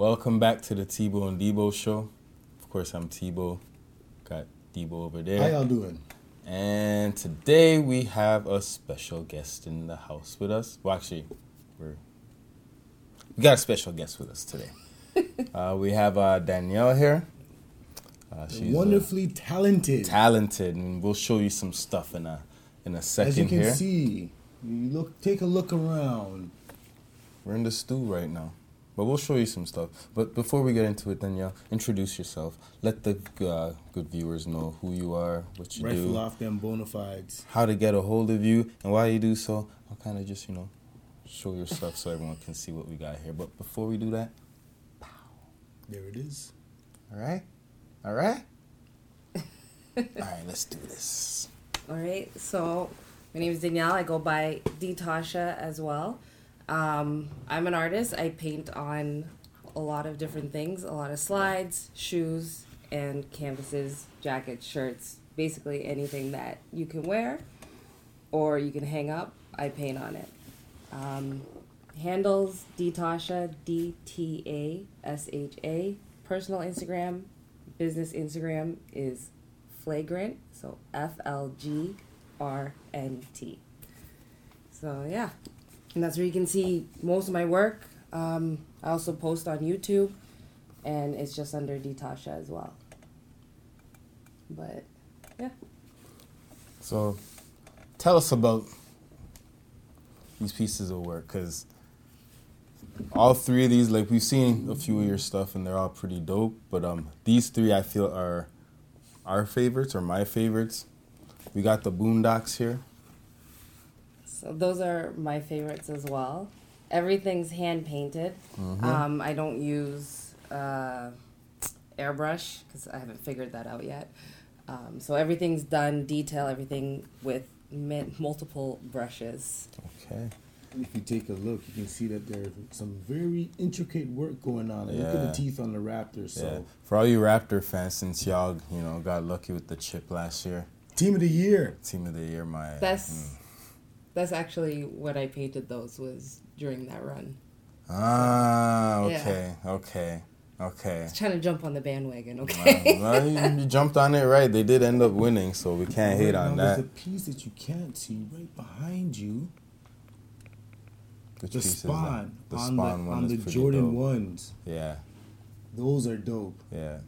Welcome back to the Tebow and Debo show. Of course, I'm Tebow. Got Debo over there. How y'all doing? And today we have a special guest in the house with us. Well, actually, we're we got a special guest with us today. uh, we have uh, Danielle here. Uh, she's uh, Wonderfully talented. talented, and we'll show you some stuff in a in a second As you can here. see, you look. Take a look around. We're in the stew right now, but we'll show you some stuff. But before we get into it, Danielle, introduce yourself. Let the uh, good viewers know who you are, what you Rifle do, off them bona fides. how to get a hold of you, and why you do so, I'll kind of just you know show your stuff so everyone can see what we got here. But before we do that, There it is. all right, all right, all right, let's do this. All right, so my name is Danielle. I go by D Tasha as well. Um, I'm an artist. I paint on a lot of different things, a lot of slides, shoes, and canvases, jackets, shirts, basically anything that you can wear or you can hang up. I paint on it. Um, handles D Tasha, D T A S H A. Personal Instagram, business Instagram is flagrant. So F L G R N T. So yeah, and that's where you can see most of my work. Um, I also post on YouTube, and it's just under Detasha as well. But yeah, So, tell us about these pieces of work, because all three of these, like we've seen a few of your stuff, and they're all pretty dope. But um, these three I feel are our favorites or my favorites. We got the Boondocks here. So those are my favorites as well. Everything's hand painted. Um, I don't use uh, airbrush because I haven't figured that out yet. Um, so everything's done detail, everything with mi- multiple brushes. Okay. If you take a look, you can see that there's some very intricate work going on. Look at the teeth on the raptors. So, Yeah. For all you Raptor fans, since y'all you know got lucky with the chip last year, team of the year. team of the year, my best mm. That's actually what I painted. Those was during that run. ah Yeah. okay okay okay. Just trying to jump on the bandwagon. Okay. well, you, you jumped on it right. They did end up winning, so we can't hate on now, that. There's a piece that you can't see right behind you. Which The piece is that? spawn The on spawn the one on is the Jordan dope. ones. Yeah, Those are dope. yeah.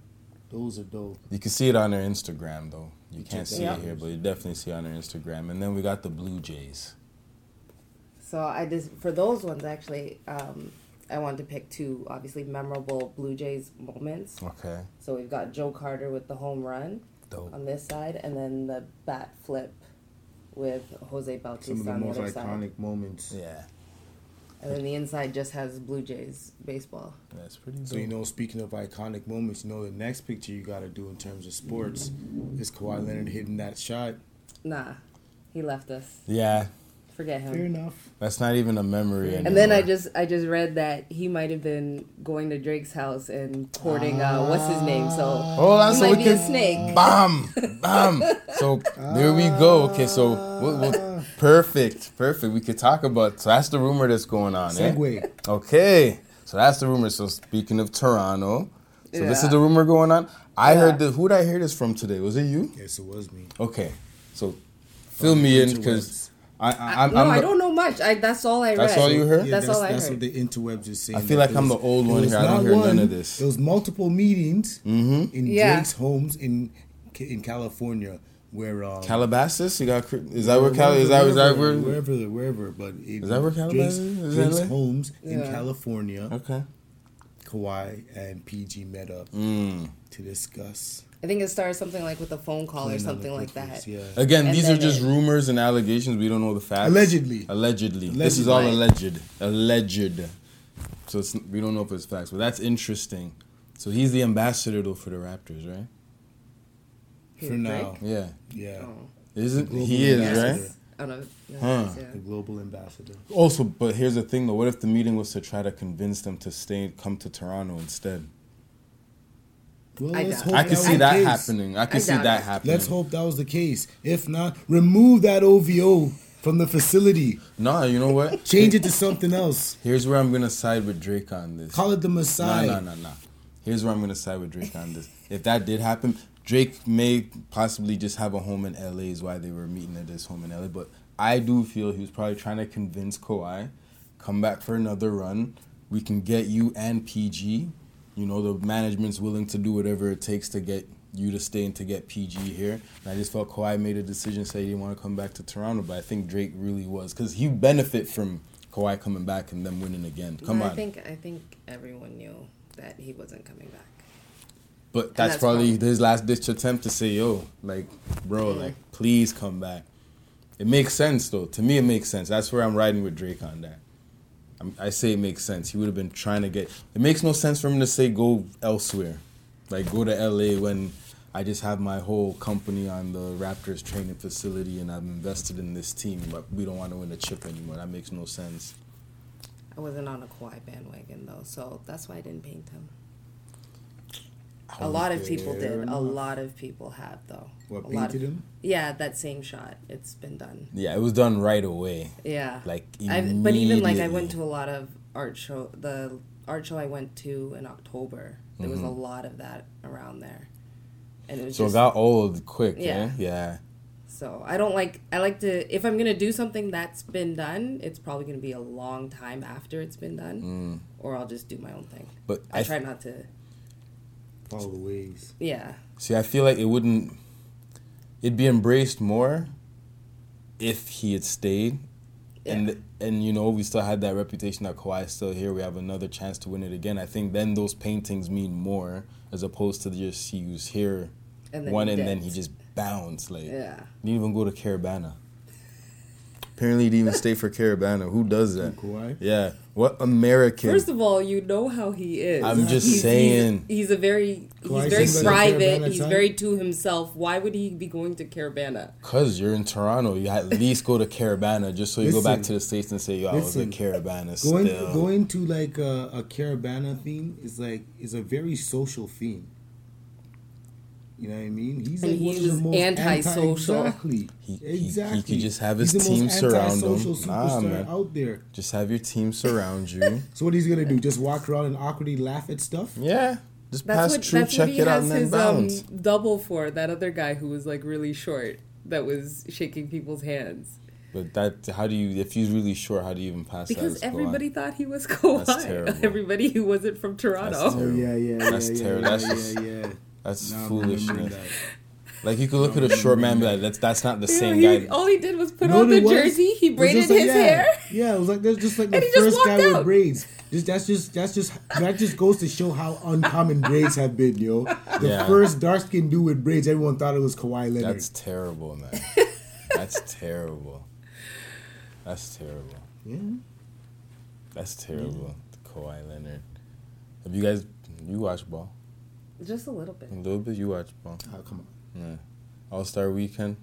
Those are dope. You can see it on their Instagram though. You You can't see that it here, but you definitely see it on their Instagram. And then we got the Blue Jays. so I just for those ones actually, um, I wanted to pick two obviously memorable Blue Jays moments. Okay, So we've got Joe Carter with the home run dope. on this side, and then the bat flip with Jose Some of Bautista the on the most other side. iconic moments. Yeah, And then the inside just has Blue Jays baseball. that's pretty dope. So you know, speaking of iconic moments, you know the next picture you got to do in terms of sports is Kawhi Leonard hitting that shot. Nah, he left us. yeah, Forget him. Fair enough. that's not even a memory anymore. And then I just I just read that he might have been going to Drake's house and courting uh what's his name. So Hold on, he so might we be a snake. Bam, bam. So there we go. Okay, so we'll, we'll, perfect, perfect. We could talk about. So that's the rumor that's going on. Eh? Okay, so that's the rumor. So speaking of Toronto, so this is the rumor going on. I Yeah. heard the. Who did I hear this from today? Was it you? Yes, it was me. Okay, so fill me in because I, I, I'm. no, I'm I don't know much. I that's all I read. That's all you heard? That's that's, all I that's heard. what the interwebs is saying. I feel like it I'm the old one here. I don't not hear none of this. It was multiple meetings Mhm. in Yeah. Drake's homes in in California where um, Calabasas. You got. Is that where Cal? Is that is that where? wherever wherever but it, Is that where Calabasas Drake's, is? Is Drake's LA? homes in California. Okay. Kawhi and PG met up Mm. to discuss. I think it started something like with a phone call or something like that. Yeah. Again, And these are just it- rumors and allegations. We don't know the facts. Allegedly. Allegedly. This is all alleged. Alleged. So it's, we don't know if it's facts, but that's interesting. So he's the ambassador though for the Raptors, right? Who, For now, Drake? Yeah. yeah, Oh. Isn't he is ambassador. right? I don't know. Yeah, Huh. yeah. the global ambassador. Also, but here's the thing though. What if the meeting was to try to convince them to stay, come to Toronto instead? Well, I let's doubt hope it. I could see that case. happening. I could I see that it. happening. Let's hope that was the case. If not, remove that OVO from the facility. Nah, you know what? Change it to something else. Here's where I'm gonna side with Drake on this. Call it the Messiah. Nah, nah, nah, nah. Here's where I'm gonna side with Drake on this. If that did happen, Drake may possibly just have a home in LA is why they were meeting at his home in LA. But I do feel he was probably trying to convince Kawhi, come back for another run. We can get you and PG. You know, the management's willing to do whatever it takes to get you to stay and to get PG here. And I just felt Kawhi made a decision, say he didn't want to come back to Toronto. But I think Drake really was because he benefit from Kawhi coming back and them winning again. Come No, on. I think I think everyone knew that he wasn't coming back. But that's, that's probably his last ditch attempt to say, "Yo, like, bro, like, please come back." It makes sense though. To me, it makes sense. That's where I'm riding with Drake on that. I'm, I say it makes sense. He would have been trying to get. It makes no sense for him to say go elsewhere, like go to LA when I just have my whole company on the Raptors training facility and I'm invested in this team, but we don't want to win a chip anymore. That makes no sense. I wasn't on a Kawhi bandwagon though, so that's why I didn't paint him. A lot of people did. enough. A lot of people have though. What a lot painted of, him? Yeah, that same shot. It's been done. Yeah, it was done right away. Yeah. Like I, but even like I went to a lot of art show. The art show I went to in October, there was a lot of that around there, and it was Mm-hmm. So it got old quick. Yeah. Yeah. Yeah. so. I don't like. I like to if I'm gonna do something that's been done, it's probably gonna be a long time after it's been done, or I'll just do my own thing. Mm. But I I try not to. Follow the ways. Yeah. See, I feel like it wouldn't. It'd be embraced more if he had stayed, and and you know we still had that reputation that Kawhi's still here. We have another chance to win it again. I think then those paintings mean more as opposed to just he was here, And then one he and then he just bounced. Like Yeah. didn't even go to Caribana. Apparently, he didn't even stay for Caribana. Who does that? Kawhi? Yeah, what American? First of all, you know how he is. I'm just He's- saying. He's, he's a very Kawhi he's very seems like private. He's type. very to himself. Why would he be going to Caribana? Cause you're in Toronto, you at least go to Caribana just so you go back to the states and say, "Yo, I was at Listen. Caribana Going still." going to like a, a Caribana theme is like is a very social theme. You know what I mean? He's And like one of he's the most anti-social. Anti, exactly. He- he- he could just have his He's the team most surround him. antisocial Nah, man. out there. Just have your team surround you. So what he's gonna do? Just walk around and awkwardly laugh at stuff? yeah, just That's pass what true, that's check what he it out, has and then his um, double for. That other guy who was like really short, that was shaking people's hands but that, how do you? If he's really short, how do you even pass that? because as Kawhi? everybody thought he was Kawhi. That's terrible. Everybody who wasn't from Toronto. That's Oh terrible. yeah, yeah, That's yeah, terrible. yeah, That's yeah, just- yeah, yeah. That's Now foolishness. that. Like you could look at a short man, and be like, "That's that's not the You know, same he- guy." all he did was put You know on the was? jersey. He braided like- his yeah. hair. Yeah, it was like that's just like the And he first guy walked with braids. Just that's just that's just that just goes to show how uncommon braids have been, yo. The Yeah. first dark skinned dude with braids, everyone thought it was Kawhi Leonard. That's terrible, man. That's terrible. That's terrible. yeah. That's terrible. Kawhi Leonard. Have you guys you watch ball? Just a little bit. A little bit. You watch bro. Oh, come on. Yeah. All Star Weekend.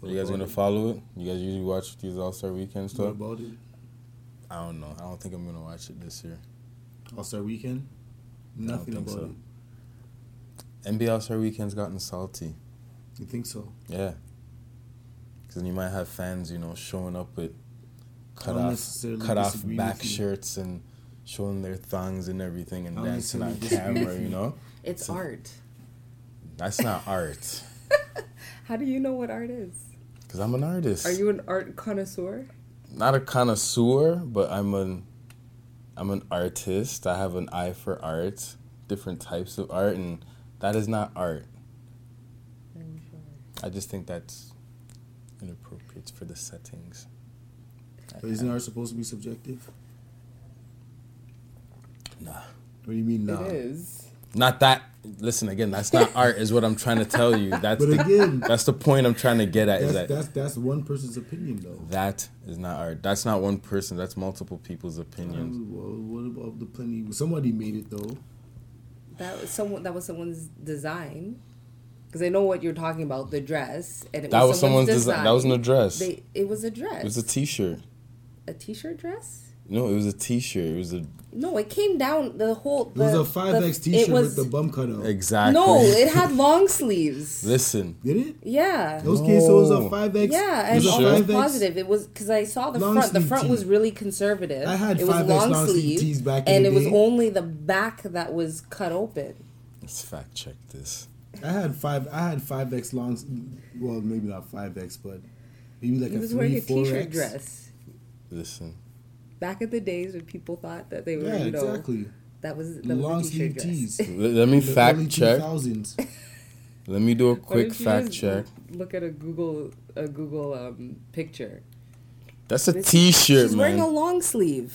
What you guys gonna it? follow it? You guys usually watch these All Star Weekend What about it? I don't know. I don't think I'm gonna watch it this year. All Star Weekend? Nothing think about so. it. NBA All Star Weekend's gotten salty. You think so? Yeah. Because you might have fans, you know, showing up with cut off, cut off back shirts and showing their thongs and everything and I don't dancing on camera. You you. know, It's So- art. that's not art. How do you know what art is? Because I'm an artist. Are you an art connoisseur? not a connoisseur, but I'm an I'm an artist. I have an eye for art, different types of art, and that is not art. I just think that's inappropriate for the settings. But isn't art supposed to be subjective? Nah, What do you mean nah? It is. not that. Listen again. That's not art. Is what I'm trying to tell you. That's But the, again, that's the point I'm trying to get at. Is that's, that that's that's one person's opinion though. that is not art. That's not one person. That's multiple people's opinions. Um, well, what about the plenty? Somebody made it though. That was someone. That was someone's design. Because I know what you're talking about. The dress and it That was someone's someone's design. That wasn't a dress. They, it was a dress. It was a T-shirt. a t-shirt dress. No, it was a T-shirt. It was a No, it came down the whole. It was the- a five X the- T-shirt was- with the bum cutout. exactly. No, it had long sleeves. Listen, Did it? Yeah. Those Okay, so it was a No. five X. Yeah, it and was I a was five X. positive it was because I saw the Long front. The front tee. was really conservative. I had it was 5X long long sleeve sleeve, tees back in and the it was only the back that was cut open. let's fact check this. I had five. I had five X long. Well, maybe not five X, but maybe like He a was three, wearing a four t-shirt X. dress. Listen, Back in the days when people thought that they were, Yeah, you know, exactly. that was that Long was sleeve t-shirt tees. let, let me The fact early check. 2000s. Let me do a Why quick don't you fact just check. Look at a Google a Google um, picture. That's a This- T-shirt, She's wearing a long sleeve.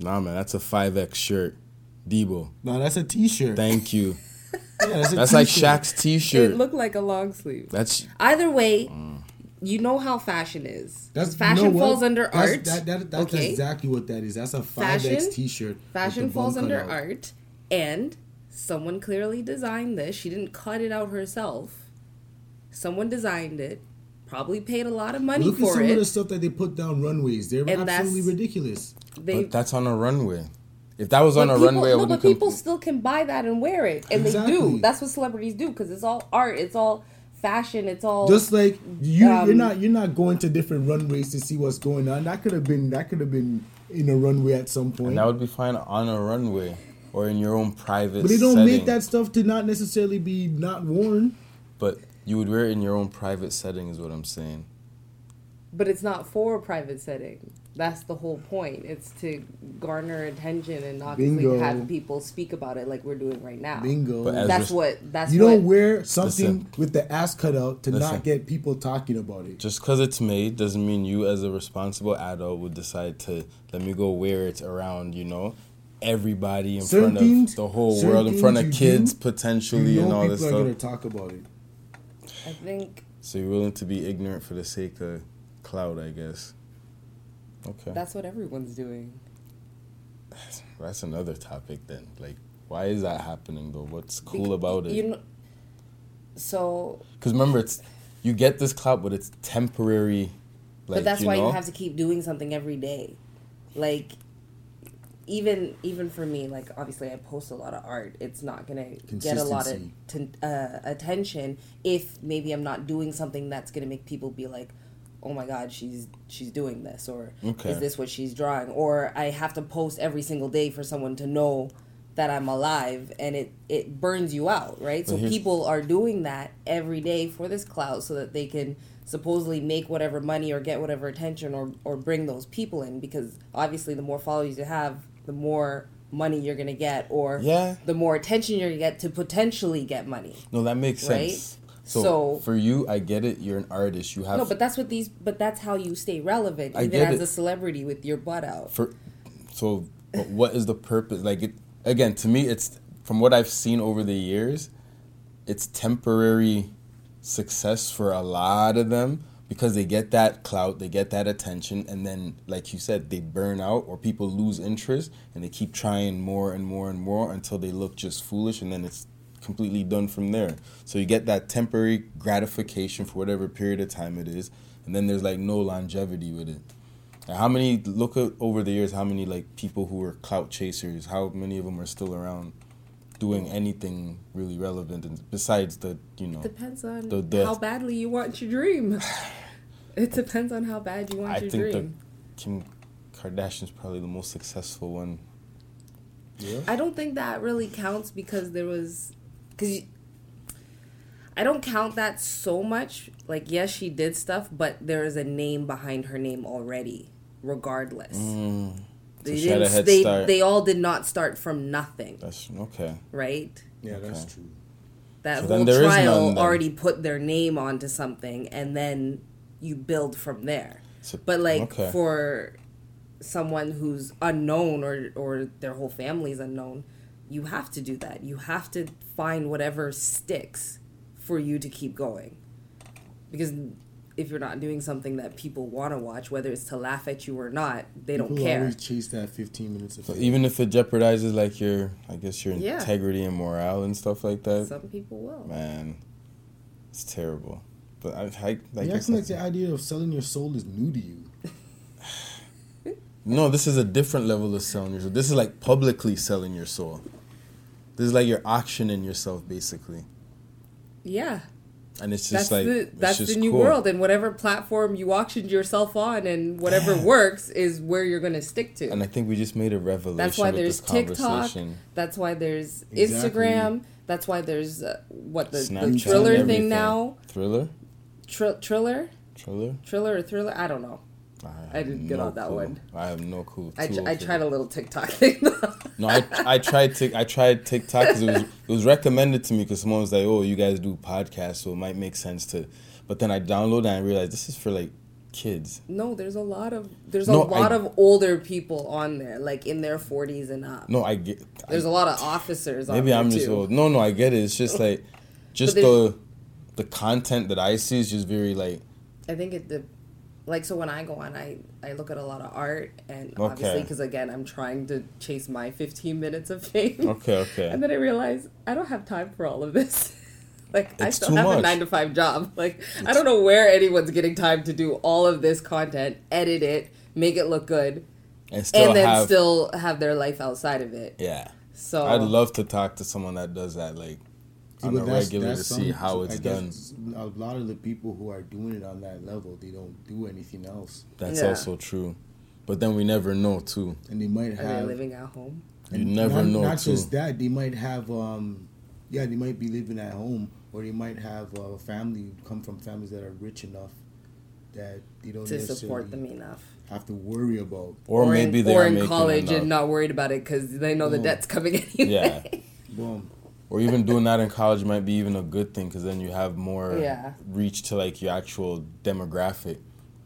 nah, man, that's a five X shirt. Debo, No, that's a T-shirt. thank you. Yeah, that's a That's like t-shirt. Shaq's It T-shirt. looked like a long sleeve. That's Either way, you know how fashion is. That's you fashion know falls under That's- art. That, that, that's okay, exactly what that is. That's a five X Fashion- T-shirt. fashion falls under cutout. art, and someone clearly designed this. She didn't cut it out herself. Someone designed it. Probably paid a lot of money Look at for some of the stuff that they put down runways. They're And absolutely ridiculous. They, but that's on a runway. If that was but on a people, runway, I no, would but people still can buy that and wear it, and they do. That's what celebrities do because it's all art. It's all fashion. It's all Just like you, you're Um, not you're not going to different runways to see what's going on. That could have been that could have been in a runway at some point. And that would be fine on a runway or in your own private. but they don't setting. make that stuff to not necessarily be not worn. But you would wear it in your own private setting, is what I'm saying. But it's not for a private setting. That's the whole point. It's to garner attention and obviously Bingo. have people speak about it like we're doing right now. Bingo. But as- That's what. That's you what. don't wear something Listen. with the ass cut out to Listen. not get people talking about it. Just because it's made doesn't mean you, as a responsible adult, would decide to let me go wear it around. You know, everybody in Certain front things- of the whole world, in front of kids do, potentially, you and know all people this are stuff. gonna talk about it. I think So you're willing to be ignorant for the sake of cloud, I guess. Okay, that's what everyone's doing. that's another topic then. Like, why is that happening though? What's cool about You it? know. So, Because remember, it's you get this clout, but it's temporary. Like, but that's you why know? you have to keep doing something every day. Like, even even for me, like obviously I post a lot of art. It's not gonna get a lot of t- uh, attention if maybe I'm not doing something that's gonna make people be like, "Oh my God, she's she's doing this," or Okay. "Is this what she's drawing?" Or I have to post every single day for someone to know that I'm alive, and it it burns you out, right? So people are doing that every day for this clout, so that they can supposedly make whatever money or get whatever attention or or bring those people in because obviously the more followers you have the more money you're gonna get or Yeah. the more attention you're gonna get to potentially get money No, that makes Right? sense. So, So- for you, I get it. You're an artist. You have no but that's what these but that's how you stay relevant I even as it. a celebrity with your butt out for so what is the purpose like it again to me it's from what i've seen over the years it's temporary success for a lot of them because they get that clout they get that attention and then like you said they burn out or people lose interest and they keep trying more and more and more until they look just foolish and then it's completely done from there so you get that temporary gratification for whatever period of time it is and then there's like no longevity with it and how many look at over the years? How many like people who were clout chasers? How many of them are still around, doing anything really relevant? And besides the you know, it depends on The- the- how badly you want your dream it depends on how bad you want I your think the dream Kim Kardashian's probably the most successful one. Yeah. I don't think that really counts because there was because I don't count that so much. Like, yes, she did stuff, but there is a name behind her name already, regardless. Mm, They she had a didn't. head They start. they all did not start from nothing, that's okay. right? Yeah, that's true. That So whole trial none already put their name onto something, and then you build from there. So, But like okay. for someone who's unknown or or their whole family's unknown, you have to do that. You have to find whatever sticks for you to keep going. Because if you're not doing something that people want to watch, whether it's to laugh at you or not, they don't care. always chase that 15 minutes of So fame. even if it jeopardizes like your, I guess your Yeah. integrity and morale and stuff like that, Some people will. man, it's terrible. But I, I, I you guess acting like the idea of selling your soul is new to you. No, this is a different level of selling your soul. This is like publicly selling your soul. This is like you're auctioning yourself, basically. Yeah. And it's That's just like the it's that's just the new cool. world, and whatever platform you auctioned yourself on, and whatever Yeah. works is where you're gonna stick to. And I think we just made a revelation That's why with there's this TikTok. That's why there's Exactly. Instagram. That's why there's uh, what the, the Snapchat, Triller everything. thing now. Thriller? Tr- Triller, Triller? Triller or Thriller. I don't know. I have didn't get on that clue. one. I have no clue. I, I tried a little TikTok thing. No, I I tried Tik I tried TikTok because it was it was recommended to me because someone was like, "Oh, you guys do podcasts, so it might make sense to." But then I downloaded and I realized this is for like kids. no, there's a lot of there's No, a lot I- of older people on there, like in their 40s and up. No, I get. There's I, a lot of officers. maybe there I'm just too. old. No, no, I get it. It's just like, just the the content that I see is just very like. I think it the like so when I go on, I I look at a lot of art and obviously because again I'm trying to chase my 15 minutes of fame. Okay, okay. And then I realize I don't have time for all of this. like I still have much. a nine to five job. Like I don't know where anyone's getting time to do all of this content, edit it, make it look good, and still and then have. still have their life outside of it. yeah, So I'd love to talk to someone that does that, like on but a that's- regular to see some- how I it's done. guess A lot of the people who are doing it on that level, they don't do anything else, That's Yeah. also true. But then we never know too. and they might are they have. living at home? You never not, know Not too. just that, they might have. um Yeah, they might be living at home, or they might have a family come from families that are rich enough that they don't To support them enough. have to worry about. Or, maybe in, they or are in college enough. and not worried about it because they know the Mm. debt's coming anyway. Yeah. Boom. Or even doing that in college might be even a good thing because then you have more Yeah. reach to like your actual demographic,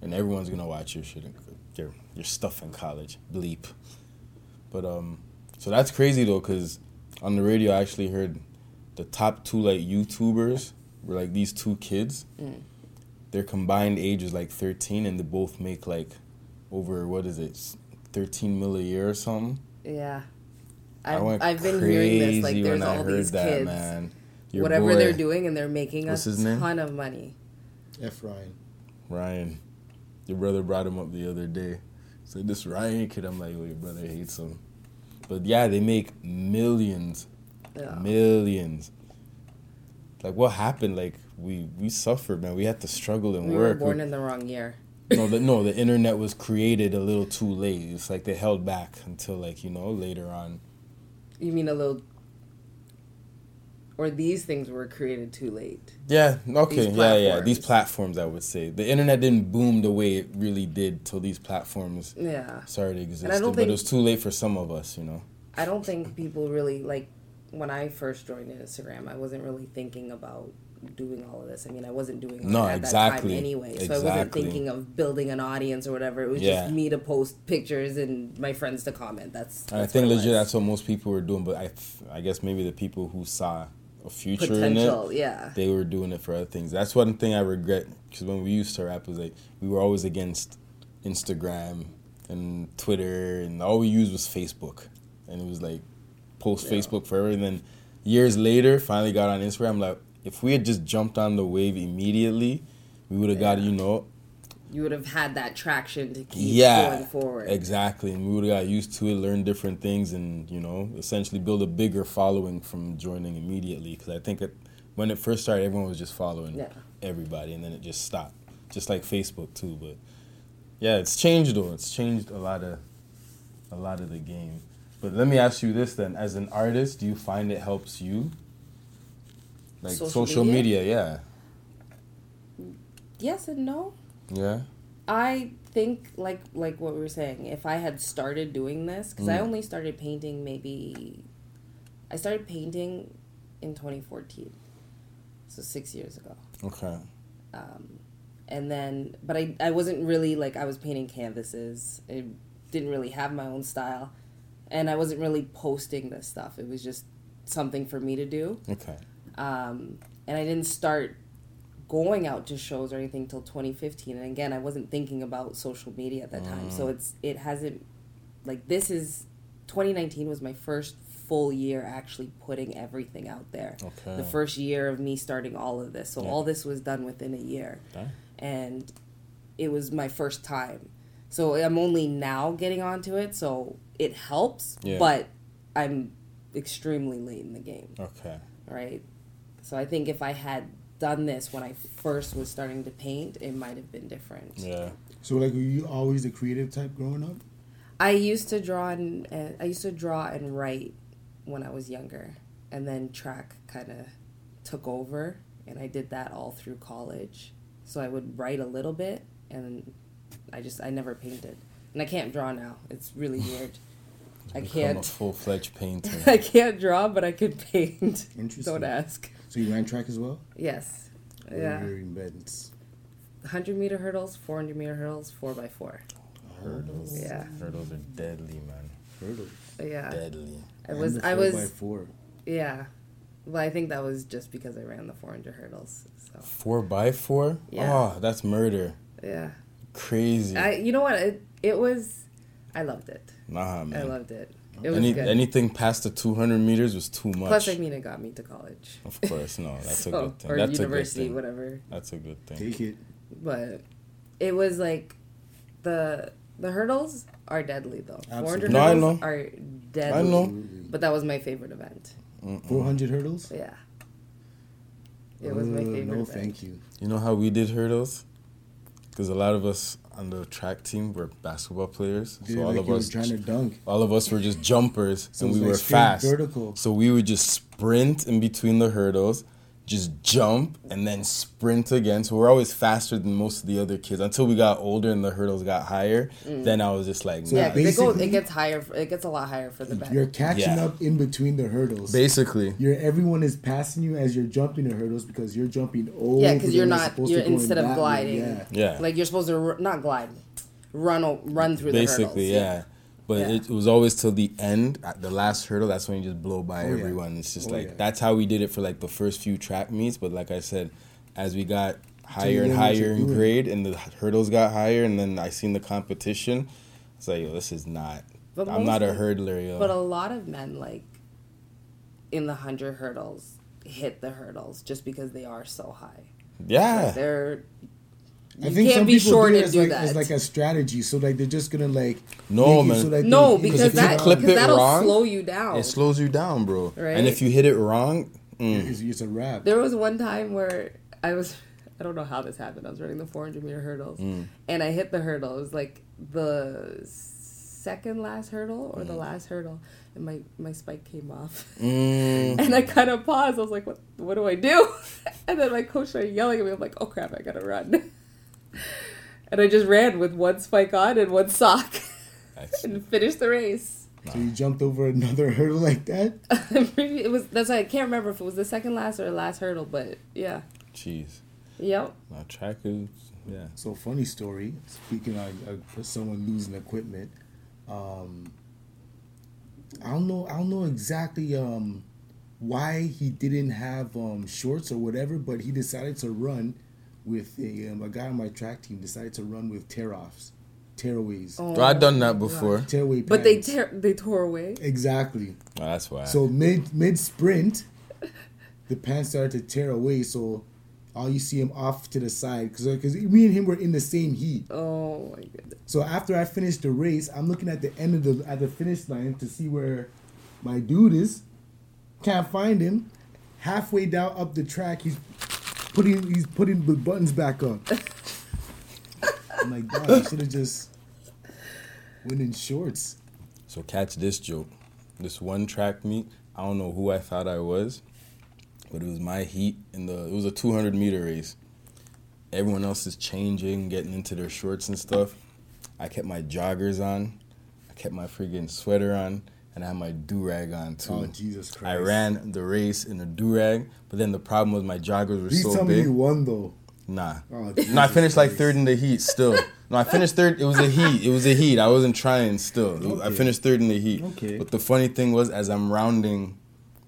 and everyone's gonna watch your shit, your your stuff in college. Bleep. But um, so that's crazy though, because on the radio I actually heard the top two like YouTubers were like these two kids. Mm. Their combined age is like thirteen, and they both make like over what is it, thirteen mil a year or something. Yeah. I I've, went I've been crazy hearing this. Like, there's all these that, kids, man. Your whatever boy, they're doing, and they're making What's a his name? ton of money. F Ryan. Ryan, your brother brought him up the other day. Said this Ryan kid, I'm like, oh, your brother hates him. But yeah, they make millions, Yeah. millions. Like what happened? Like we we suffered, man. We had to struggle and We were work. born We- in the wrong year. no, the, no, the internet was created a little too late. It's like they held back until like you know later on. You mean a little. Or these things were created too late. Yeah, okay, yeah, yeah. These platforms. I would say, the internet didn't boom the way it really did till these platforms Yeah. started existing. don't but think- it was too late for some of us, you know. I don't think people really like when I first joined Instagram. I wasn't really thinking about doing all of this. I mean, I wasn't doing No, at exactly. that time anyway. So I wasn't thinking of building an audience or whatever. It was Yeah. just me to post pictures and my friends to comment. That's, And I think legit that's what most people were doing. But I, I guess maybe the people who saw a future potential. in it, Yeah. they were doing it for other things. That's one thing I regret because when we used to rap, was like we were always against Instagram and Twitter, and all we used was Facebook, and it was like post Yeah. Facebook forever. And then years later, finally got on Instagram. Like if we had just jumped on the wave immediately, we would have got you know You would have had that traction to keep yeah, going forward. Exactly, and we would have got used to it, learn different things, and you know, essentially build a bigger following from joining immediately. Because I think it, when it first started, everyone was just following Yeah. everybody, and then it just stopped, just like Facebook too. But yeah, it's changed though. It's changed a lot of, a lot of the game. But let me ask you this then: as an artist, do you find it helps you? Like Social social, media? media, Yes and no. yeah, yeah. I think like like what we were saying. If I had started doing this, because I Mm. only started painting maybe, I started painting in 2014, so six years ago. Okay. Um, and then, but I I wasn't really like I was painting canvases. I didn't really have my own style, and I wasn't really posting this stuff. It was just something for me to do. Okay. Um, and I didn't start going out to shows or anything till 2015. And again, I wasn't thinking about social media at that time, so it's it hasn't like this is 2019 was my first full year actually putting everything out there. Okay. The first year of me starting all of this, so Yeah. all this was done within a year, Okay. and it was my first time. So I'm only now getting onto it, so it helps, Yeah. but I'm extremely late in the game, Okay. right? So I think if I had done this when I first was starting to paint, it might have been different. Yeah. So like, were you always the creative type growing up? I used to draw and uh, I used to draw and write when I was younger, and then track kind of took over, and I did that all through college. So I would write a little bit, and I just I never painted, and I can't draw now. It's really weird. I Become a can't. full fledged painter. I can't draw, but I could paint. Interesting. Don't ask. So you ran track as well? Yes. Yeah. you're 100 meter hurdles, 400 meter hurdles, 4x4. Hurdles. Yeah. Hurdles are deadly, man. Hurdles. Yeah. Deadly. I And was, the I four was, by four. yeah. Well, I think that was just because I ran the 400 hurdles. So, Four by four? Yeah. Oh, that's murder. yeah. Crazy. I, you know what? It, it was, I loved it. nah, man. I loved it. It was Any, good. anything past the 200 meters was too much. Plus, I mean, it got me to college. of course, no. That's a good thing. Or That's a good university, thing. whatever. That's a good thing. Take it. But it was like, the the hurdles are deadly though. Absolutely. 400 No, I hurdles know. are deadly. I know. But that was my favorite event. 400 hurdles? Yeah. It was my Uh, favorite. No, event. thank you. You know how we did hurdles? Because a lot of us on the track team were basketball players. Did so all like of us, trying to dunk. all of us were just jumpers, So and we were fast. vertical. So we would just sprint in between the hurdles, just jump and then sprint again. So we're always faster than most of the other kids until we got older and the hurdles got higher. Mm. Then I was just like, So nah. Yeah, 'cause it goes. basically- It gets higher. It gets a lot higher for the back. You're catching Yeah. up in between the hurdles. basically. You're everyone is passing you as you're jumping the hurdles because you're jumping over. Yeah, because you're not. You're to going instead of that way. gliding. Yeah. Yeah. Like you're supposed to r- not glide, run run through the Basically, hurdles. yeah. But Yeah. it was always till the end, at the last hurdle. That's when you just blow by Oh, everyone. It's just Oh, like that's how we did it for like the first few track meets. But like I said, as we got higher and higher in grade, and the hurdles got higher, and then I seen the competition. It's like, yo, this is not. But I'm not a hurdler, yo. But a lot of men like in the hundred hurdles hit the hurdles just because they are so high. yeah, They're I think can't some be people short do it and as do like, that. as like a strategy. So like they're just gonna like No, make it man. that no, they- because that clip because it that'll wrong, slow you down. it slows you down, bro. Right? And if you hit it wrong, mm, it's, it's a wrap. There was one time where I was, I don't know how this happened. I was running the 400 meter hurdles, Mm. and I hit the hurdle. It was like the second last hurdle or the last hurdle, and my my spike came off. mm, And I kind of paused. I was like, "What? What do I do?" And then my coach started yelling at me. I'm like, "Oh crap! I gotta run!" And I just ran with one spike on and one sock, that's- and finished the race. So you jumped over another hurdle like that. It was that's why I can't remember if it was the second last or the last hurdle, but yeah, jeez. yep. Now track is yeah. So funny story. Speaking of uh, someone losing equipment, um, I don't know. I don't know exactly um, why he didn't have um, shorts or whatever, but he decided to run with a, um, a guy on my track team. Decided to run with tear offs, tearaways, Oh, I've done that before. tearaway. But they tear, they tore away. exactly. Oh, that's why. So mid mid sprint, the pants started to tear away. So all you see him off to the side because me and him were in the same heat. Oh my goodness. So after I finished the race, I'm looking at the end of the at the finish line to see where my dude is. Can't find him. Halfway down up the track, he's putting he's putting the buttons back up. I'm like, God, I should have just went in shorts. So catch this joke. This one track meet, I don't know who I thought I was, but it was my heat in the it was a 200 meter race. Everyone else is changing, getting into their shorts and stuff. I kept my joggers on. I kept my freaking sweater on and I had my do-rag on too. Oh Jesus Christ! I ran the race in a do-rag, but then the problem was my joggers were Please so tell big. me you won though. Nah. Oh, No, I finished like third in the heat still. No, I finished third. It was a heat. It was a heat. I wasn't trying still. Was- I finished third in the heat. Okay. But the funny thing was, as I'm rounding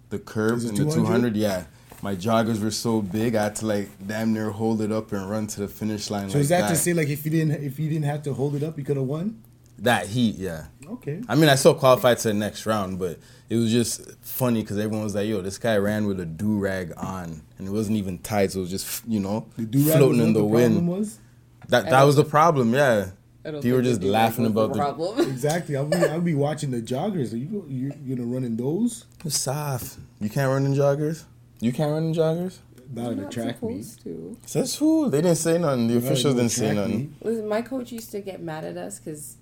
the curve in the 200? 200, yeah, my joggers were so big, I had to like damn near hold it up and run to the finish line. So like is that, that to say like if you didn't if you didn't have to hold it up, you could have won? That heat? Yeah. Okay. I mean, I still qualified to the next round, but it was just funny because everyone was like, "Yo, this guy ran with a do rag on, and it wasn't even tight, so it was just you know The floating was in the the wind." was. That that was the problem, yeah. People think just laughing about the- problem. Exactly. I'll be I'll be watching the joggers. Are you you you gonna run in those? It's soft. You can't run in joggers. You can't run in joggers. Not You're in a track meet. supposed to. Says who? They didn't say nothing. The officials didn't say nothing. Listen, my coach used to get mad at us because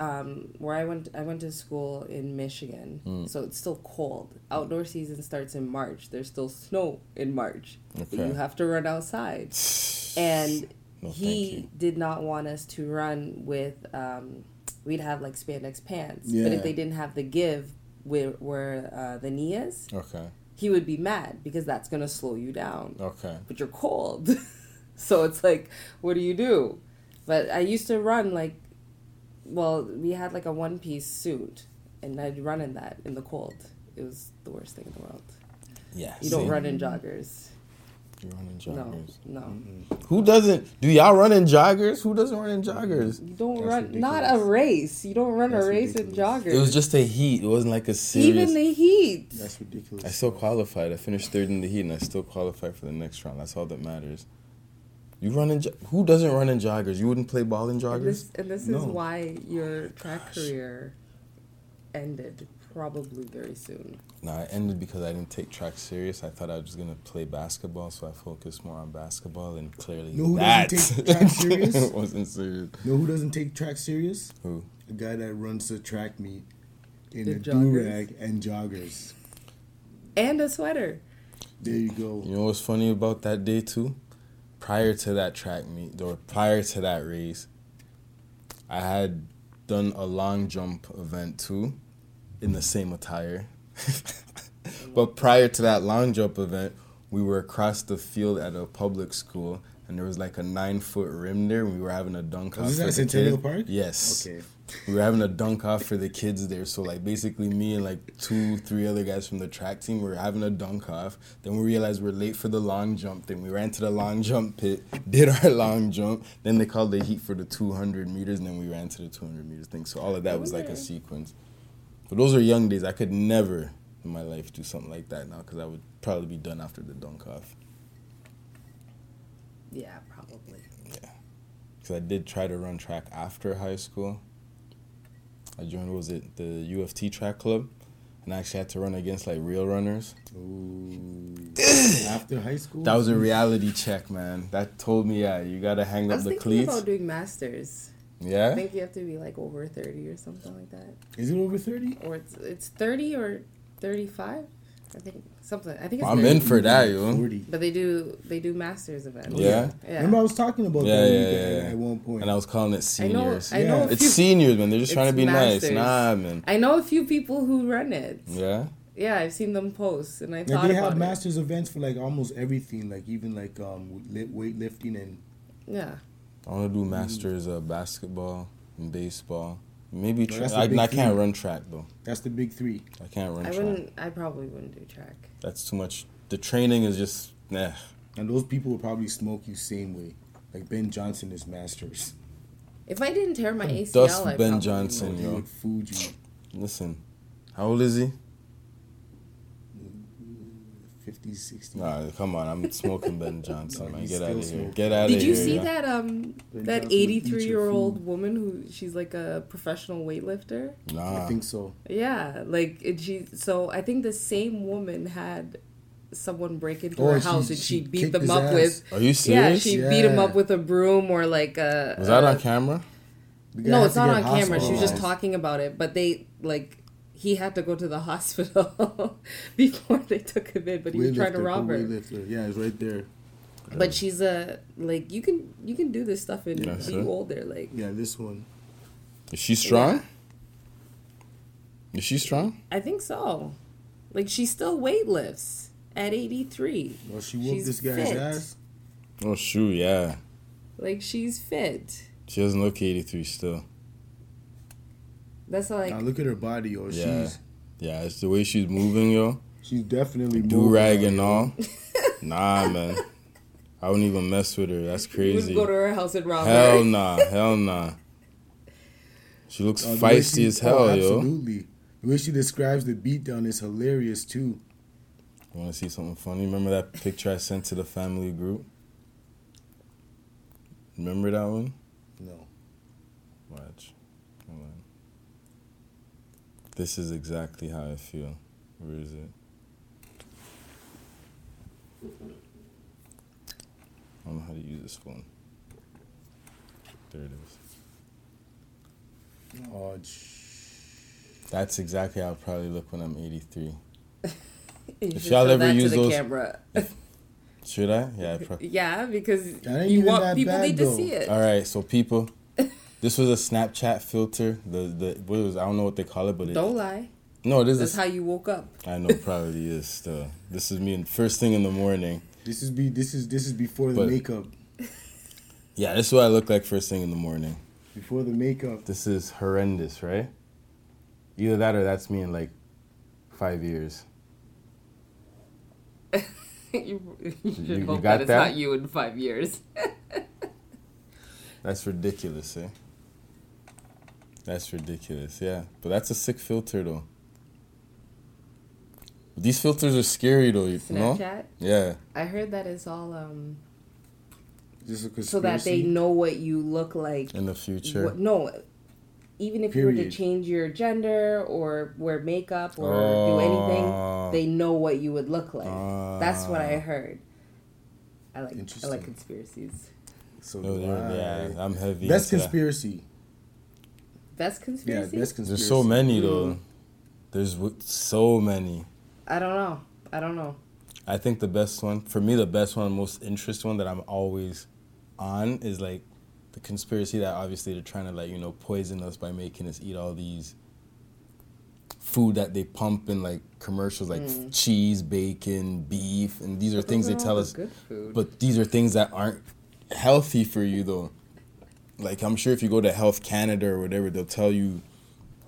um, where I went, I went to school in Michigan, Mm. so it's still cold. Outdoor season starts in March. There's still snow in March. Okay. you have to run outside, and No, he did not want us to run with. Um, we'd have like spandex pants, but if they didn't have the give where where uh, the knee is, Okay. he would be mad because that's gonna slow you down Okay. but you're cold. so it's like, what do you do? But I used to run like, well, we had like a one piece suit, and I'd run in that in the cold. It was the worst thing in the world. Yeah. You don't see? run in joggers. You run in No, joggers. no. Who doesn't? Do y'all run in joggers? Who doesn't run in joggers? You don't That's run, not a race. You don't run That's a race in joggers. It was just a heat. It wasn't like a serious. Even the heat. That's ridiculous. I still qualified. I finished third in the heat, and I still qualified for the next round. That's all that matters. You run in. Who doesn't run in joggers? You wouldn't play ball in And joggers. this, and this No. is why your track career ended probably very soon. No, I ended because I didn't take track serious. I thought I was just gonna play basketball, so I focused more on basketball, and clearly No, who that doesn't take track serious? wasn't serious. know who doesn't take track serious? Who? A guy that runs the track meet in In a joggers. do rag and joggers. And a sweater. There you go. You know what's funny about that day too? Prior to that track meet, or prior to that race, I had done a long jump event too, in the same attire. but prior to that long jump event, we were across the field at a public school, and there was like a nine foot rim there. And we were having a dunk. Was this at Centennial. Park? Yes Okay. We were having a dunk off for the kids there. So like basically me and like two, three other guys from the track team were having a dunk off. Then we realized we are late for the long jump. Then we ran to the long jump pit, did our long jump. Then they called the heat for the 200 meters, and then we ran to the 200 meters thing. So all of that was like a sequence. But those are young days. I could never in my life do something like that now because I would probably be done after the dunk off. Yeah, probably. Yeah, because I did try to run track after high school. I joined, what was it, the UFT track club? And I actually had to run against like real runners. Ooh. After high school? That was a reality check, man. That told me, yeah, you gotta hang up the cleats. I up was the thinking cleats. about doing masters. Yeah. I think you have to be like over thirty or something like that, Is it over 30? or it's it's thirty or thirty-five. I think something. I think it's. I'm 30. in for that, yo. 40. But they do they do masters events. Yeah? Yeah. Remember I was talking about Yeah, that yeah, with yeah, at one. And I was calling it I know. seniors. I know. It's few, seniors, man. They're just trying to be nice. Nah, man. I know a few people who run it. Yeah? Yeah, I've seen them post, and I Like thought they about have it. masters events for like almost everything, like even like um weightlifting and Yeah. I want to do masters of basketball and baseball. Maybe No, tra- that's I, I can't run track though. that's the big three. I can't run I track. wouldn't. I probably wouldn't do track. That's too much. The training is just nah. And those people will probably smoke you same way. Like Ben Johnson is masters. If I didn't tear my ACL, Dust I Ben probably Johnson, would. He yo. would food you. Listen, how old is he? 50, 60. Nah, come on. I'm smoking Ben Johnson, No, man. he's Get still out of here. smoking. Get out of here. Did here. you see yo. that um Ben that Johnson would eat eighty your three year old food. woman who she's like a professional weightlifter? Nah. I think so. Yeah, like and she. So I think the same woman had someone break into Oh, her she- house and she she, beat kicked them his up ass. with. Are you serious? Yeah, serious? she beat him up Yeah. with a broom or like a. Was that a- on camera? The guy No, had it's to not get on camera. She was just hospitalized. talking about it, but they like he had to go to the hospital before they took him in. But he was trying to rob her. Yeah, it's right there. But she's a like you can you can do this stuff and Yeah, be sir. older. Like Yeah, this one. Is she strong? Is she strong? I think so. Like she still weightlifts at eighty three. Well, she whooped She's this guy's fit. ass. Oh shoot, yeah. Like she's fit. She doesn't look 83 still. That's like now look at her body, yo. Yeah. She's Yeah, it's the way she's moving, yo. she's definitely Do rag mobile, and all. Nah, man. I wouldn't even mess with her. That's you crazy. would go to her house and rob Hell her. nah, hell nah. She looks Uh, feisty she- as hell, oh, yo. Absolutely. The way she describes the beatdown is hilarious too. You want to see something funny? Remember that picture I sent to the family group? Remember that one? No. Watch. Hold on. This is exactly how I feel. Where is it? I don't know how to use this phone. There it is. Oh, sh- That's exactly how I'll probably look when I'm 83. You If should y'all ever use the those- camera. Should I? Yeah, I probably. yeah, because you want people bad, need to see it. All right, so people, this was a Snapchat filter. The the what was I don't know what they call it, but it, Don't lie. no, this That's is how you woke up. I know probably is still. This is me in first thing in the morning. this is be this is this is before the But- makeup. Yeah, this is what I look like first thing in the morning. Before the makeup. This is horrendous, right? Either that or that's me in like five years. you, you should You- you hope got that it's that? not you in five years. That's ridiculous, eh? That's ridiculous, yeah. But that's a sick filter though. These filters are scary though, you know? Snapchat. Yeah. I heard that it's all um Just a conspiracy. so that they know what you look like. In the future. What, no, even if you were to change your gender or wear makeup or do Oh. anything, they know what you would look like. That's what I Ah. heard. I like I like conspiracies. So No, I. yeah, I'm heavy. Best conspiracy. that. Conspiracy. Best Yeah, conspiracy. best conspiracy. There's so many though. Hmm. There's w- so many. I don't know. I don't know. I think the best one for me, the best one, most interesting one that I'm always on is like the conspiracy that obviously they're trying to like you know poison us by making us eat all these food that they pump in like commercials like f- cheese, bacon, beef, and these are things they tell us. good food. But these are things that aren't healthy for you though. Like I'm sure if you go to Health Canada or whatever, they'll tell you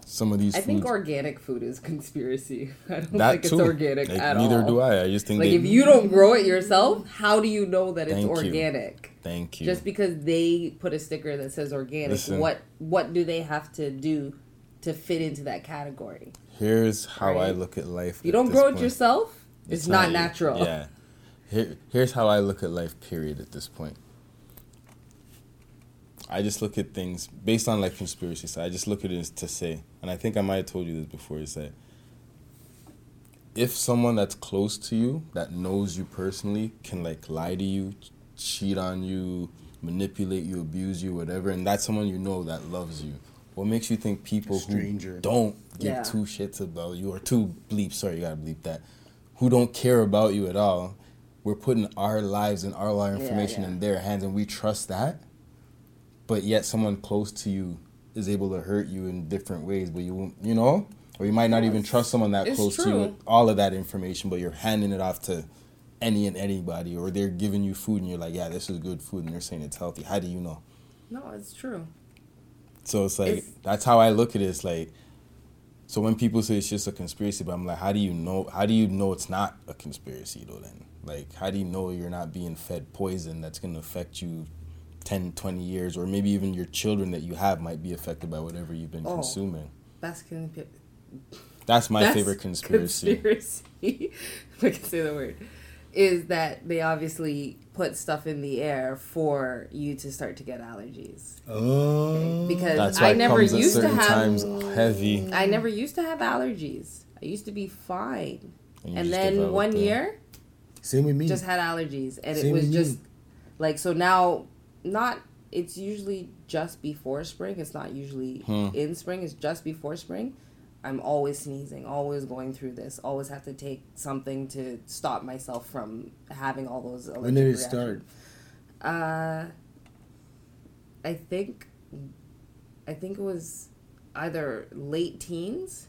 some of these. I think organic food is conspiracy. I don't that think too. it's organic Like, at neither all. Neither do I. I just think Like they, if you don't grow it yourself, how do you know that it's Thank you. organic? Thank you. Just because they put a sticker that says organic, Listen. what what do they have to do to fit into that category? Here's how I look at life. You at don't grow it yourself, it's, not, you. natural. Yeah. Here, here's how I look at life. Period. At this point, I just look at things based on like conspiracy. So I just look at it as to say, and I think I might have told you this before. Is that if someone that's close to you, that knows you personally, can like lie to you, cheat on you, manipulate you, abuse you, whatever, and that's someone you know that loves you. What makes you think people who don't give Yeah. two shits about you or two bleep? Sorry, you gotta bleep that. Who don't care about you at all? We're putting our lives and all our Yeah, information yeah. in their hands, and we trust that. But yet, someone close to you is able to hurt you in different ways. But you, won't- you know, or you might not even trust someone that it's close to you with all of that information. But you're handing it off to any and anybody, or they're giving you food, and you're like, "Yeah, this is good food," and they're saying it's healthy. How do you know? No, it's true. So it's like It's- that's how I look at it. It's like so when people say it's just a conspiracy, but I'm like, how do you know? How do you know it's not a conspiracy though? Then like, how do you know you're not being fed poison that's gonna affect you 10, 20 years, or maybe even your children that you have might be affected by whatever you've been Oh. consuming? That's consp- That's my that's favorite conspiracy. Conspiracy. if I can say the word. Is that they obviously put stuff in the air for you to start to get allergies. Oh. Because That's why I it never comes at used to have times heavy. I never used to have allergies. I used to be fine. And, And then one them. year Same with me. just had allergies and it was just like so now not it's usually just before spring it's not usually Hmm. in spring it's just before spring i'm always sneezing always going through this always have to take something to stop myself from having all those allergic when did it reactions. start? uh i think i think it was either late teens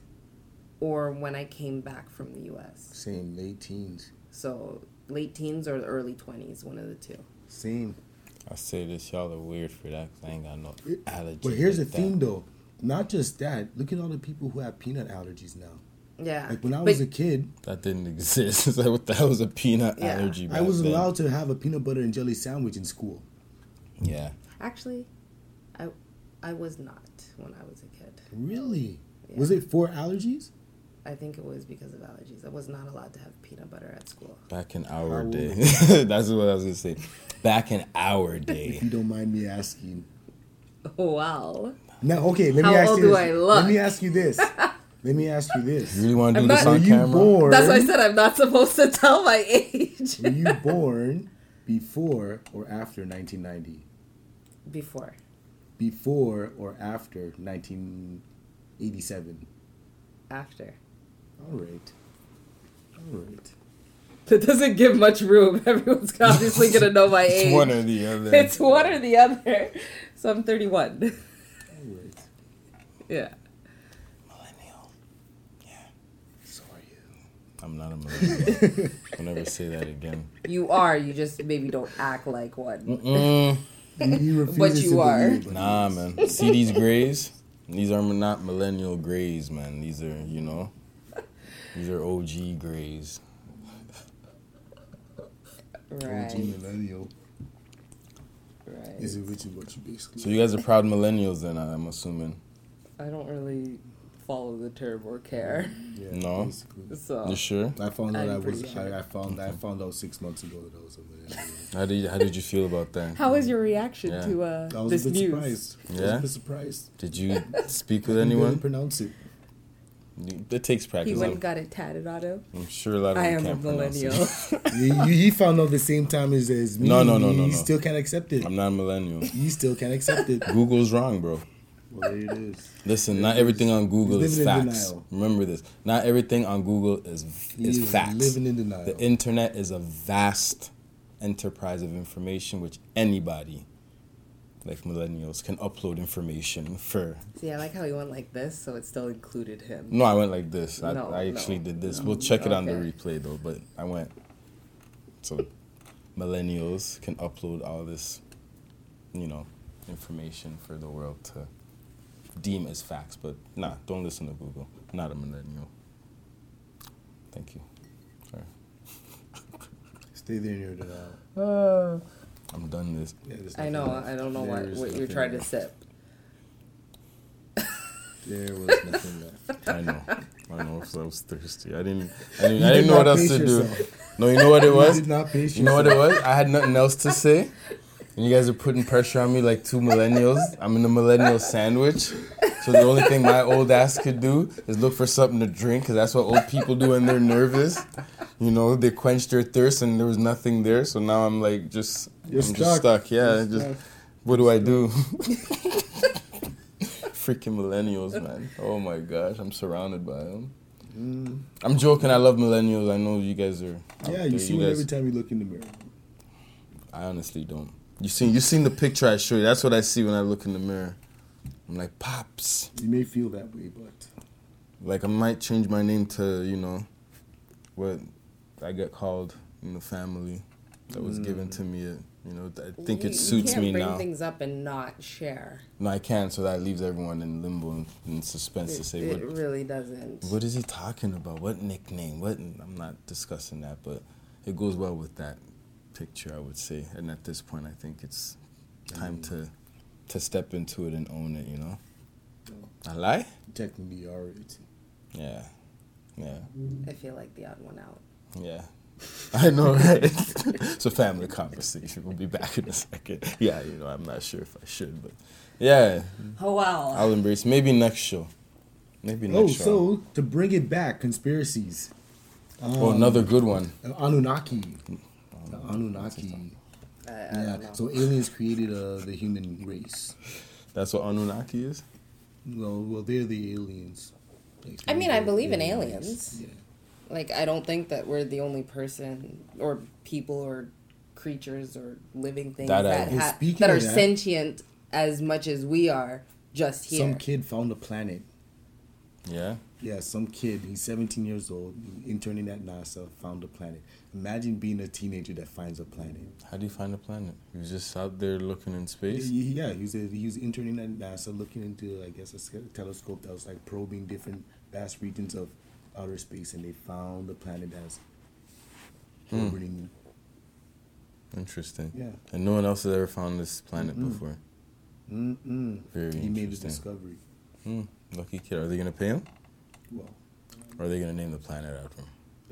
or when i came back from the us Same, late teens. so late teens or the early 20s one of the two Same. I say this, y'all are weird for that. 'cause I ain't got no allergies. But here's like the that. thing, though. Not just that. Look at all the people who have peanut allergies now. Yeah. Like when I But- was a kid, That didn't exist. It's like, what the hell is a peanut Yeah. allergy? I was then? allowed to have a peanut butter and jelly sandwich in school. Yeah. actually, I I was not when I was a kid. Really? Yeah. Was it for allergies? I think it was because of allergies. I was not allowed to have peanut butter at school. Back in our How day. That's what I was gonna say. Back in our day. If you don't mind me asking. Oh wow. Now, okay, let How me ask old you do this. I look? Let me ask you this. let me ask you this. You really want to do I'm this not- on camera? born? That's why I said I'm not supposed to tell my age. Were you born before or after 1990? Before. Before or after 1987? After. All right. All right. That doesn't give much room. Everyone's obviously gonna know my age. It's one or the other. It's one or the other. So I'm 31. All right. yeah. millennial. Yeah, So are you. I'm not a millennial. I'll never say that again. You are. You just maybe don't act like one. Mm, You, you But you are. believe nah, man. See these grays? These are not millennial grays, man. These are, you know, these are OG grays. OG Right. millennial Right. is it which is what you basically. So you guys are proud millennials, then? I'm assuming. I don't really follow the term or care. yeah, No? Basically. So You sure? I found out I'm I was. sure. I, I found. I found out six months ago that I was a millennial. How did you, how did you feel about that? how was your reaction Yeah. to uh, I was this a bit news? surprised. I was Yeah? a bit surprised. Did you speak with anyone? pronounce it. It takes practice. He practice. went I'm, and got it tatted on him. I'm sure a lot of I am a can't pronounce millennial. you, you, he found out the same time as, as me. No, no, no, no, You no. still can't accept it. I'm not a millennial. You still can't accept it. Google's wrong, bro. well, it is. Listen, not everything on Google He's is living in facts. Remember this. Not everything on Google is is is facts. living in denial. The internet is a vast enterprise of information which anybody, like millennials, can upload information for. See, I like how he went like this, so it still included him. No, I went like this. I, No, I actually no, did this. We'll check it on the replay though, but I went. So, millennials can upload all this, you know, information for the world to deem as facts. But nah, don't listen to Google. Not a millennial. Thank you. Sorry. Stay there near ah. denial. I'm done this. Yeah, there's I know. left. I don't know what, what you're nothing trying to sip. There was nothing left. I know. I know. So I was thirsty. I didn't. I didn't, I didn't know what else pace to do. No, you know what it was. You did not pace You know what it was? I had nothing else to say. And you guys are putting pressure on me like two millennials. I'm in the millennial sandwich. So the only thing my old ass could do is look for something to drink because that's what old people do when they're nervous. You know, they quench their thirst and there was nothing there. So now I'm like just, You're I'm stuck. just stuck. Yeah, You're just stuck. what do I do? Freaking millennials, man. Oh my gosh, I'm surrounded by them. Mm. I'm joking. I love millennials. I know you guys are. Yeah, you see one guys- every time you look in the mirror. I honestly don't. You seen you seen the picture I showed you. That's what I see when I look in the mirror. I'm like pops. You may feel that way, but Like I might change my name to you know, what I get called in the family that was given to me. uh, You know, I think You- it suits me now. you can't me bring now. things up and not share. No, I can't. So that leaves everyone in limbo and in suspense to say it what It really doesn't. what is he talking about? What nickname? What? I'm not discussing that, but it goes well with that picture, I would say. And at this point, I think it's time mm. to to step into it and own it. You know. Mm. I lie. technically you are. Yeah. Yeah. I feel like the odd one out. Yeah. I know, right? it's a family conversation. We'll be back in a second. Yeah, you know, I'm not sure if I should, but yeah, Oh wow. I'll embrace. Maybe next show. Maybe next Oh, show. so to bring it back, conspiracies. Um, oh, another good one. Anunnaki. The Anunnaki. I, I Yeah. So aliens created uh, the human race. That's what Anunnaki is. Well, well, they're the aliens. They I mean, I created believe in aliens. Yeah. Like, I don't think that we're the only person or people or creatures or living things That that, ha- that are that- sentient as much as we are just here. Some kid found a planet. Yeah. Yeah, some kid. He's 17 years old, interning at NASA, found a planet. Imagine being a teenager that finds a planet. How do you find a planet? He was just out there looking in space. Yeah, he was, a, he was interning at NASA, looking into, I guess, a telescope that was like probing different vast regions of outer space, and they found the planet as Hmm. orbiting. Interesting. Yeah. And no one else has ever found this planet Mm-mm. before. Mm-mm. Very He made the discovery. Hmm. Lucky kid. Are they gonna pay him? Well, Or are they gonna name the planet after him?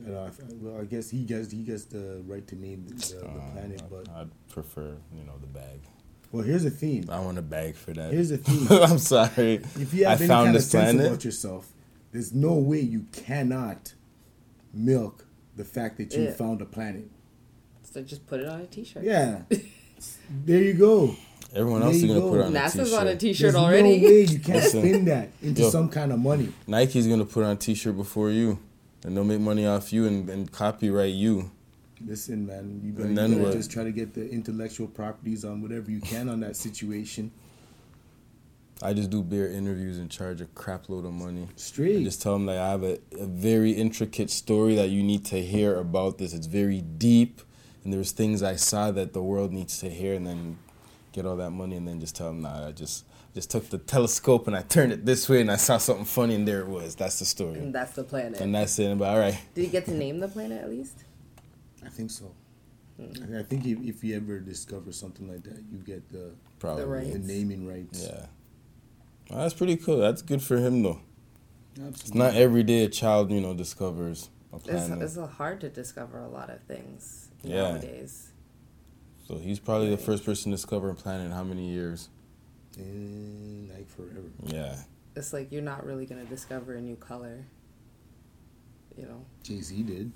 and I, well, I guess he gets he gets the right to name the, the, the Uh, planet, but I'd prefer, you know, the bag. Well, here's the theme. I want a bag for that. Here's the thing. I'm sorry. If you have I any found kind of this sense planet. about yourself, there's no way you cannot milk the fact that you Yeah. found a planet. So just put it on a T-shirt. Yeah. there you go. Everyone There else is you gonna go. put it on a NASA's t-shirt. on a T-shirt There's already. no way you can't Listen. spin that into Yo. some kind of money. Nike's gonna put on a t-shirt before you, and they'll make money off you and, and copyright you. Listen, man, you better, you better just try to get the intellectual properties on whatever you can on that situation. I just do beer interviews and charge a crap load of money. I Straight. just tell them like I have a, a very intricate story that you need to hear about this. It's very deep, and there's things I saw that the world needs to hear, and then get all that money, and then just tell them, nah, I just just took the telescope and I turned it this way, and I saw something funny, and there it was. That's the story, And that's the planet. and that's it. But all right, Did you get to name the planet at least? I think so. Hmm. I- I think if, if you ever discover something like that, you get the, probably. right. the naming rights. Yeah. Well, that's pretty cool. That's good for him though. It's not every day a child, you know, discovers a It's, planet. it's hard to discover a lot of things Yeah. nowadays. so he's probably the first person to discover a planet in how many years? And like forever. Yeah. It's like you're not really gonna discover a new color. You know, Jay Z did.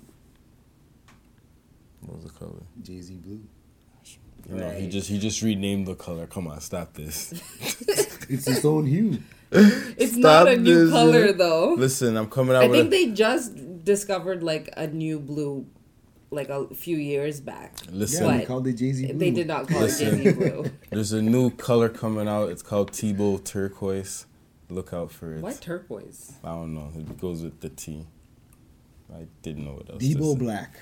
What was the color? Jay Z blue. You know, he just he just renamed the color. Come on, stop this. It's its own hue. it's Stop not a new this, color man. though. Listen, I'm coming out I with think a, they just discovered like a new blue, like a few years back. listen. Yeah, they called it Jay Z blue. They did not call it Jay Z blue. There's a new color coming out. It's called Tebow turquoise. Look out for it. Why turquoise? I don't know. It goes with the T. I didn't know what else. to Debo say. Black.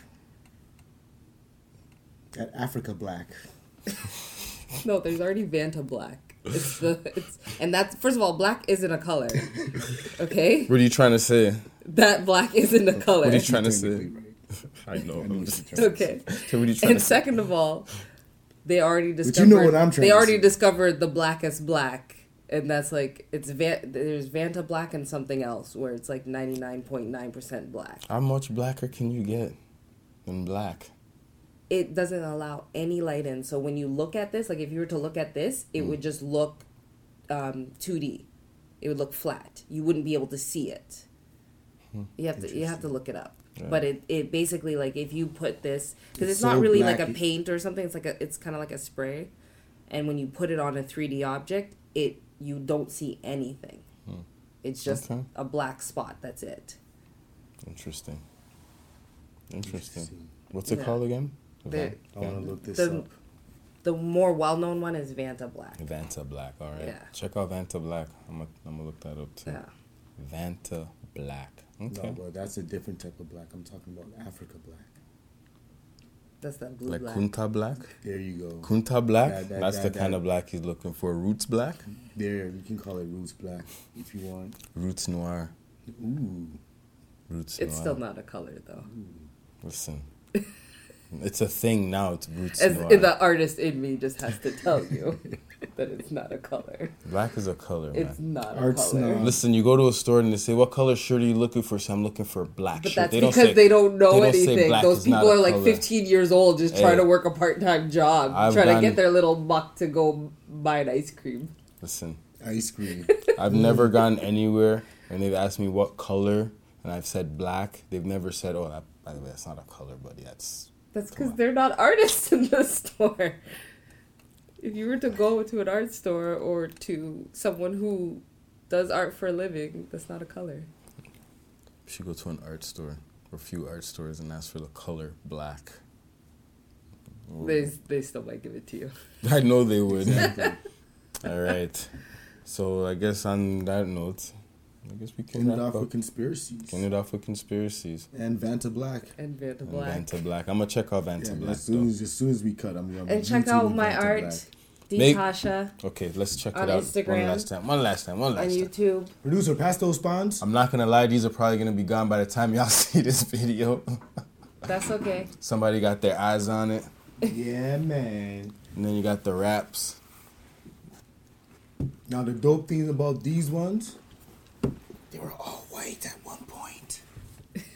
That Africa Black. No, there's already Vanta black. It's the it's and that's first of all, black isn't a color. Okay, What are you trying to say? that black isn't a color. What are you trying to say? I know. I know what you're trying to say. Okay. So what are you trying And to say? second of all, they already discovered. But you discovered. know what I'm trying They to already say. discovered the blackest black, and that's like it's Van, there's Vanta black and something else where it's like ninety nine point nine percent black. How much blacker can you get than black? It doesn't allow any light in. So when you look at this, like if you were to look at this, it mm. would just look um, 2D. It would look flat. You wouldn't be able to see it. Hmm. You have to you have to look it up. Yeah. But it, it basically like if you put this because It's it's, not so really black, like a paint or something. It's like a it's kind of like a spray, and when you put it on a three D object, it you don't see anything. Hmm. It's just Okay. a black spot. That's it. Interesting. Interesting. Interesting. What's it Yeah. called again? The- I want to look this The- up. The more well known one is Vanta Black. Vanta Black. All right. Yeah. Check out Vanta Black. I'm gonna I'm gonna look that up too. Yeah. Vanta Black. Okay. No, but that's a different type of black. I'm talking about Africa Black. That's that blue like black. Kunta Black. There you go. Kunta Black. That- that- That's that- the kind that- of black he's looking for. Roots Black. There, you can call it Roots Black if you want. Roots Noir. Ooh. Roots It's Noir. still not a color though. Listen. it's a thing now. It's Roots As Noir. the artist in me just has to tell you that it's not a color. Black is a color, It's man. not Art a color. snob. Listen, you go to a store and they say, "What color shirt are you looking for?" So I'm looking for a black But shirt. that's they because say, they don't know they don't say anything. black Those people are like color. 15 years old just trying to work a part time job, I've trying to get their little buck to go buy an ice cream. Listen, Ice cream. I've never gone anywhere and they've asked me what color, and I've said black. They've never said, "Oh, that, by the way, that's not a color, buddy. That's That's because they're not artists in the store. If you were to go to an art store or to someone who does art for a living, that's not a color. You should go to an art store or a few art stores and ask for the color black. They, they still might give it to you. I know they would. All right. So I guess on that note, I guess we can End it wrap off with conspiracies. Can it off with conspiracies. And Vanta Black. And Vanta Black. And Vanta Black. I'm gonna check out Vanta Yeah, Black. as soon as, as soon as we cut, I'm gonna And be check out my Vanta art, Black. Detasha, Okay, let's check On it out one last time. One last time. One on last time. YouTube. Producer, pass those spawns. I'm not gonna lie, these are probably gonna be gone by the time y'all see this video. That's okay. Somebody got their eyes on it, yeah, man. and then you got the wraps. Now the dope thing about these ones, they were all white at one point.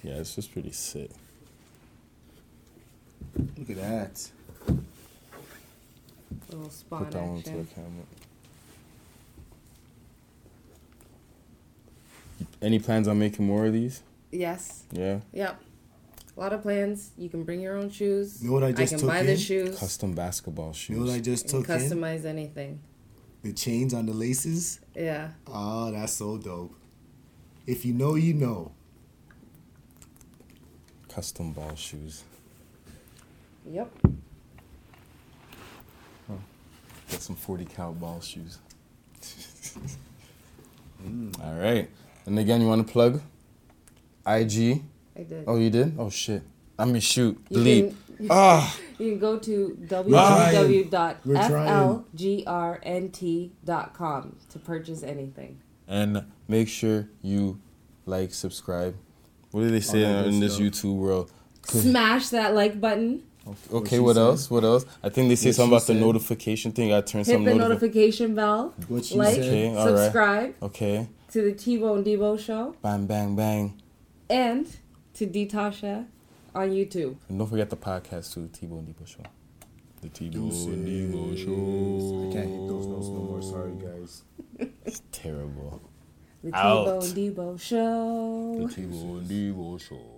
Yeah, it's just pretty sick. Look at that. little spot Put that one to the action. camera. Any plans on making more of these? Yes. Yeah. Yep. A lot of plans. You can bring your own shoes. You know what I just can took buy the in? shoes. Custom basketball shoes. You know what I just and took in? customize anything. The chains on the laces. Yeah. Oh, that's so dope. If you know, you know. Custom ball shoes. Yep. Get some 40 cal ball shoes. Mm. All right. And again, you want to plug? IG. I did. Oh, you did? Oh, shit. I mean, shoot. You Delete. can- Ah. You can go to trying. We're www.flgrnt.com to purchase anything. And make sure you like, subscribe. What do they say All in this stuff. YouTube world? Smash that like button. Okay, she what said? else? What else? I think they say What something she about the notification thing. I turn Hit some the notifi- notification bell. What she Like, said. Okay, all right. subscribe Okay. to the T-Bone Debo show Bang, bang, bang. and to Detasha on YouTube. And don't forget the podcast too, T-Bone Debo Show. The T-Bone Deuces. Debo Show. I can't hit those notes no more. Sorry, guys. It's terrible. The Out. T-Bone Debo show. The T-Bone Debo Show.